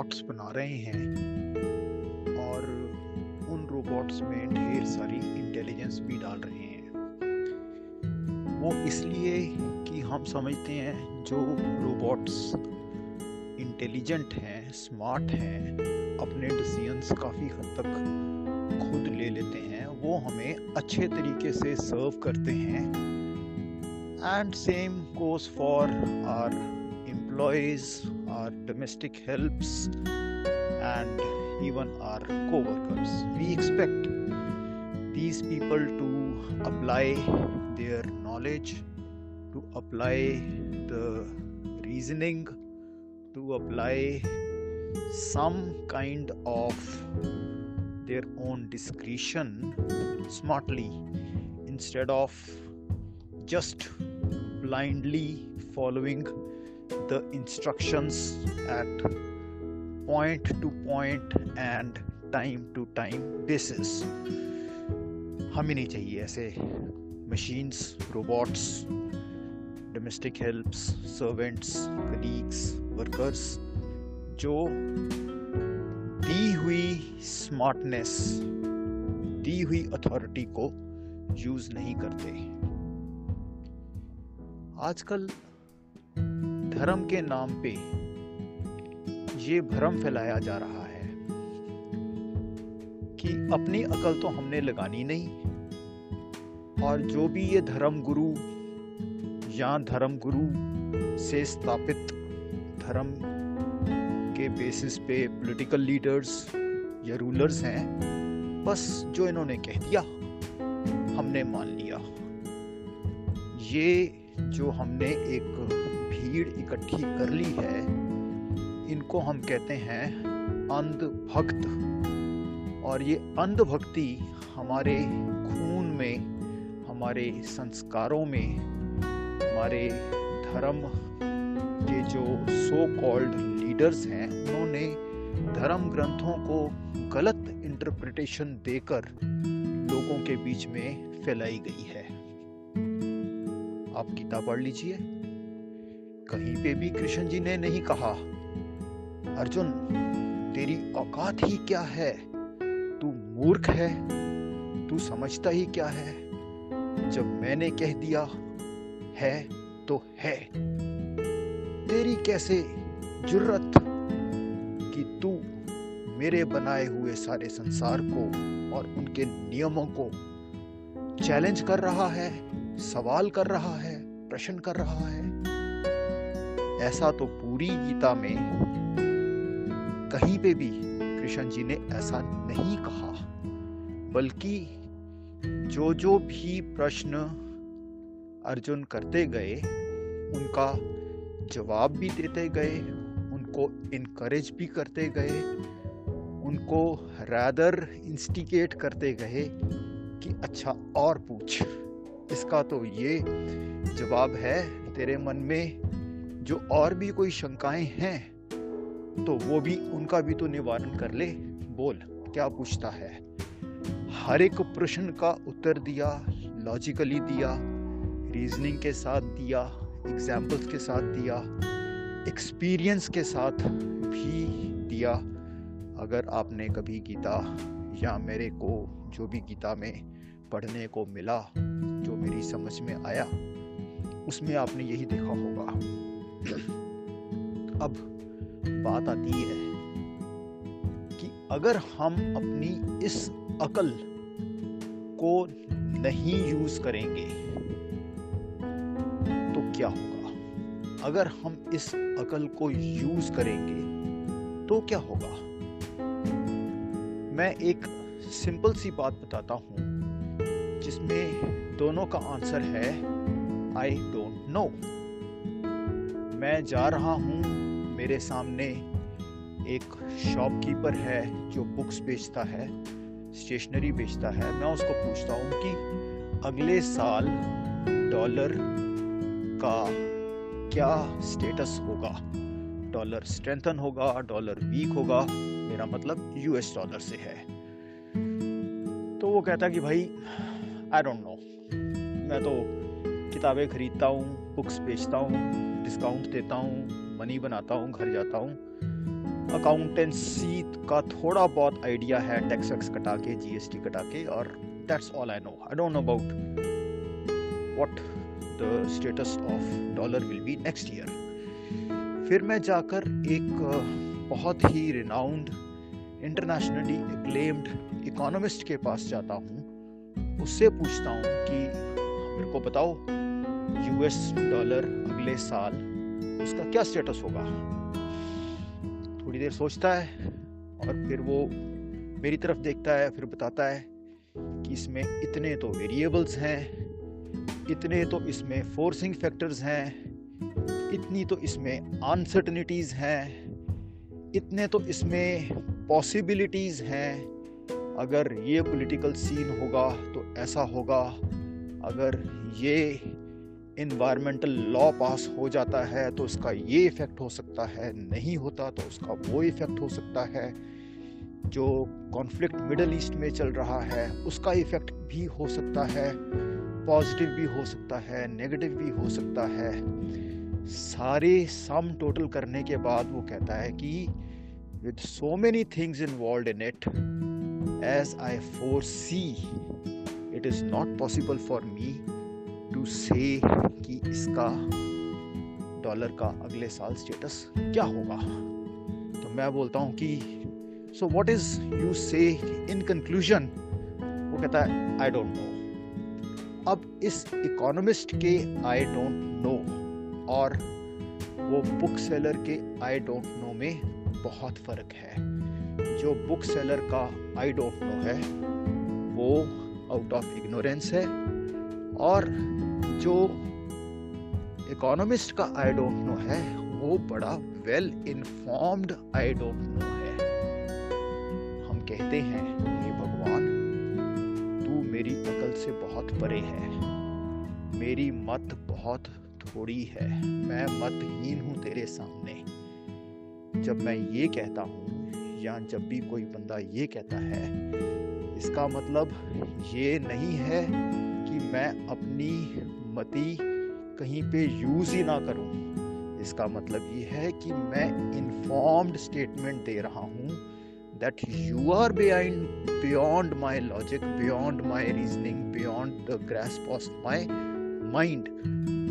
Robots बना रहे हैं। और उन रोबोट्स में ढेर सारी इंटेलिजेंस भी डाल रहे हैं। वो इसलिए कि हम समझते हैं जो रोबोट्स इंटेलिजेंट हैं स्मार्ट हैं अपने डिसीजंस काफ़ी हद तक खुद ले लेते हैं वो हमें अच्छे तरीके से सर्व करते हैं। And same goes for our employees, our domestic helps, and even our co workers. We expect these people to apply their knowledge, to apply the reasoning, to apply some kind of their own discretion smartly instead of just blindly following the instructions at point to point and time to time basis हमें नहीं चाहिए ऐसे machines robots domestic helps servants colleagues workers जो दी हुई smartness दी हुई authority को use नहीं करते। आजकल धर्म के नाम पे ये भ्रम फैलाया जा रहा है कि अपनी अकल तो हमने लगानी नहीं। और जो भी ये धर्म गुरु या धर्म गुरु से स्थापित धर्म के बेसिस पे पॉलिटिकल लीडर्स या रूलर्स हैं, बस जो इन्होंने कह दिया, हमने मान लिया। ये जो हमने एक भीड़ इकट्ठी कर ली है, इनको हम कहते हैं अंधभक्त। और ये अंधभक्ति हमारे खून में, हमारे संस्कारों में, हमारे धर्म के जो सो कॉल्ड लीडर्स हैं, उन्होंने धर्म ग्रंथों को गलत इंटरप्रिटेशन देकर लोगों के बीच में फैलाई गई है। आप किताब पढ़ लीजिए। कहीं पे भी कृष्ण जी ने नहीं कहा। अर्जुन, तेरी औकात ही क्या है? तू मूर्ख है। तू समझता ही क्या है? जब मैंने कह दिया, है तो है। तेरी कैसे जुर्रत कि तू मेरे बनाए हुए सारे संसार को और उनके नियमों को चैलेंज कर रहा है, सवाल कर रहा है, प्रश्न कर रहा है? ऐसा तो पूरी गीता में कहीं पे भी कृष्ण जी ने ऐसा नहीं कहा, बल्कि जो जो भी प्रश्न अर्जुन करते गए, उनका जवाब भी देते गए, उनको इनकरेज भी करते गए, उनको रैदर इंस्टिकेट करते गए कि अच्छा और पूछ। इसका तो ये जवाब है, तेरे मन में जो और भी कोई शंकाएँ हैं तो वो भी उनका भी तो निवारण कर ले। बोल, क्या पूछता है? हर एक प्रश्न का उत्तर दिया लॉजिकली दिया रीजनिंग के साथ दिया एग्जाम्पल्स के साथ दिया एक्सपीरियंस के साथ भी दिया। अगर आपने कभी गीता या मेरे को जो भी गीता में पढ़ने को मिला, जो मेरी समझ में आया, उसमें आपने यही देखा होगा। अब बात आती है कि अगर हम अपनी इस अकल को नहीं यूज़ करेंगे तो क्या होगा? अगर हम इस अकल को यूज़ करेंगे तो क्या होगा? मैं एक सिंपल सी बात बताता हूँ, जिसमें दोनों का आंसर है आई डोंट नो मैं जा रहा हूँ। मेरे सामने एक शॉपकीपर है जो बुक्स बेचता है स्टेशनरी बेचता है। मैं उसको पूछता हूँ कि अगले साल डॉलर का क्या स्टेटस होगा? डॉलर स्ट्रेंथन होगा डॉलर वीक होगा। मेरा मतलब यूएस डॉलर से है। तो वो कहता कि भाई आई डोंट नो मैं तो किताबें खरीदता हूँ बुक्स बेचता हूँ। डिस्काउंट देता हूँ मनी बनाता हूँ, घर जाता हूँ। अकाउंटेंसी का थोड़ा बहुत आइडिया है टैक्स वैक्स कटा के जीएसटी कटा के, और that's all I know I don't know about what the status of dollar will be next year फिर मैं जाकर एक बहुत ही रिनाउंड इंटरनेशनली एक्लेम्ड इकोनॉमिस्ट के पास जाता हूँ। उससे पूछता हूँ कि, मेरे को बताओ यूएस डॉलर अगले साल उसका क्या स्टेटस होगा? थोड़ी देर सोचता है और फिर वो मेरी तरफ़ देखता है, फिर बताता है कि इसमें इतने तो वेरिएबल्स हैं, इतने तो इसमें फोर्सिंग फैक्टर्स हैं, इतनी तो इसमें अनसर्टनिटीज़ हैं, इतने तो इसमें पॉसिबिलिटीज़ हैं। अगर ये पॉलिटिकल सीन होगा तो ऐसा होगा। अगर ये इन्वायरमेंटल लॉ पास हो जाता है तो उसका ये इफ़ेक्ट हो सकता है, नहीं होता तो उसका वो इफ़ेक्ट हो सकता है, जो कॉन्फ्लिक्ट मिडल ईस्ट में चल रहा है, उसका इफ़ेक्ट भी हो सकता है पॉजिटिव भी हो सकता है नेगेटिव भी हो सकता है। सारे सम टोटल करने के बाद वो कहता है कि with so many things involve in it as I foresee it is not possible for me to say कि इसका डॉलर का अगले साल स्टेटस क्या होगा? तो मैं बोलता हूँ कि सो वॉट इज़ यू से इन कंक्लूजन वो कहता है आई डोंट नो अब इस इकोनॉमिस्ट के आई डोंट नो और वो बुक सेलर के आई डोंट नो में बहुत फ़र्क है। जो बुक सेलर का आई डोंट नो है, वो आउट ऑफ़ इग्नोरेंस है और जो इकोनॉमिस्ट का आई डोंट नो है, वो बड़ा well informed I don't know है। हम कहते हैं, हे भगवान, तू मेरी अकल से बहुत परे है। मेरी मत बहुत थोड़ी है। मैं मतहीन हूँ तेरे सामने। जब मैं ये कहता हूँ, या जब भी कोई बंदा ये कहता है, इसका मतलब ये नहीं है कि मैं अपनी मती कहीं पे यूज़ ही ना करूँ। इसका मतलब ये है कि मैं इन्फॉर्म्ड स्टेटमेंट दे रहा हूँ that you are behind beyond my logic beyond my reasoning beyond the grasp of my mind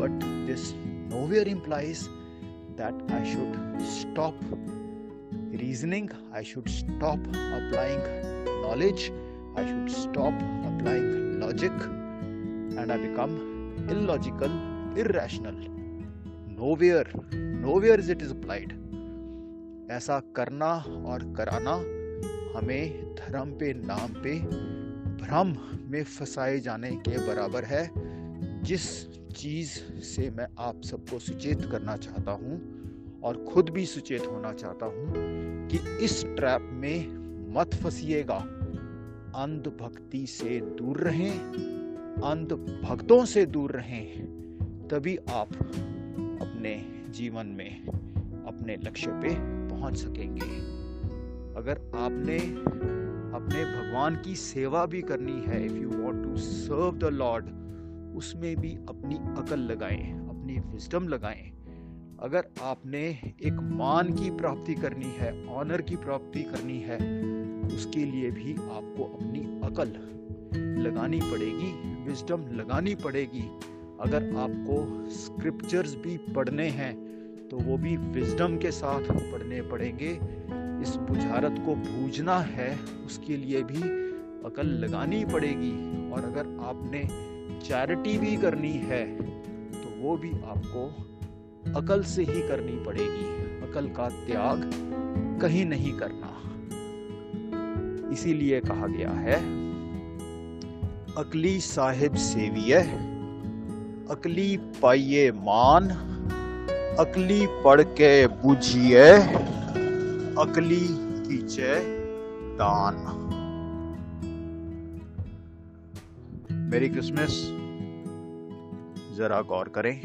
but this nowhere implies that I should stop reasoning I should stop applying knowledge I should stop applying logic and I become illogical, irrational. Nowhere, nowhere is it is applied. ऐसा करना और कराना हमें धर्म पे नाम पे भ्रम में फंसाए जाने के बराबर है जिस चीज़ से मैं आप सबको सुचेत करना चाहता हूँ और खुद भी सुचेत होना चाहता हूँ कि इस ट्रैप में मत फंसिएगा अंधभक्ति से दूर रहें अंध भक्तों से दूर रहें, तभी आप अपने जीवन में अपने लक्ष्य पे पहुँच सकेंगे। अगर आपने अपने भगवान की सेवा भी करनी है if you want to serve the Lord उसमें भी अपनी अकल लगाएँ, अपनी विजडम लगाएँ। अगर आपने एक मान की प्राप्ति करनी है ऑनर की प्राप्ति करनी है, उसके लिए भी आपको अपनी अकल लगानी पड़ेगी। विजडम लगानी पड़ेगी। अगर आपको स्क्रिप्चर्स भी पढ़ने हैं तो वो भी विजडम के साथ पढ़ने पड़ेंगे। इस बुझारत को बूझना है, उसके लिए भी अकल लगानी पड़ेगी। और अगर आपने चैरिटी भी करनी है तो वो भी आपको अकल से ही करनी पड़ेगी। अकल का त्याग कहीं नहीं करना। इसीलिए कहा गया है अकली साहिब सेविय अकली पाइये मान, अकली पढ़ के बुझिए, अकली कीचे दान। मेरी क्रिसमस जरा गौर करें।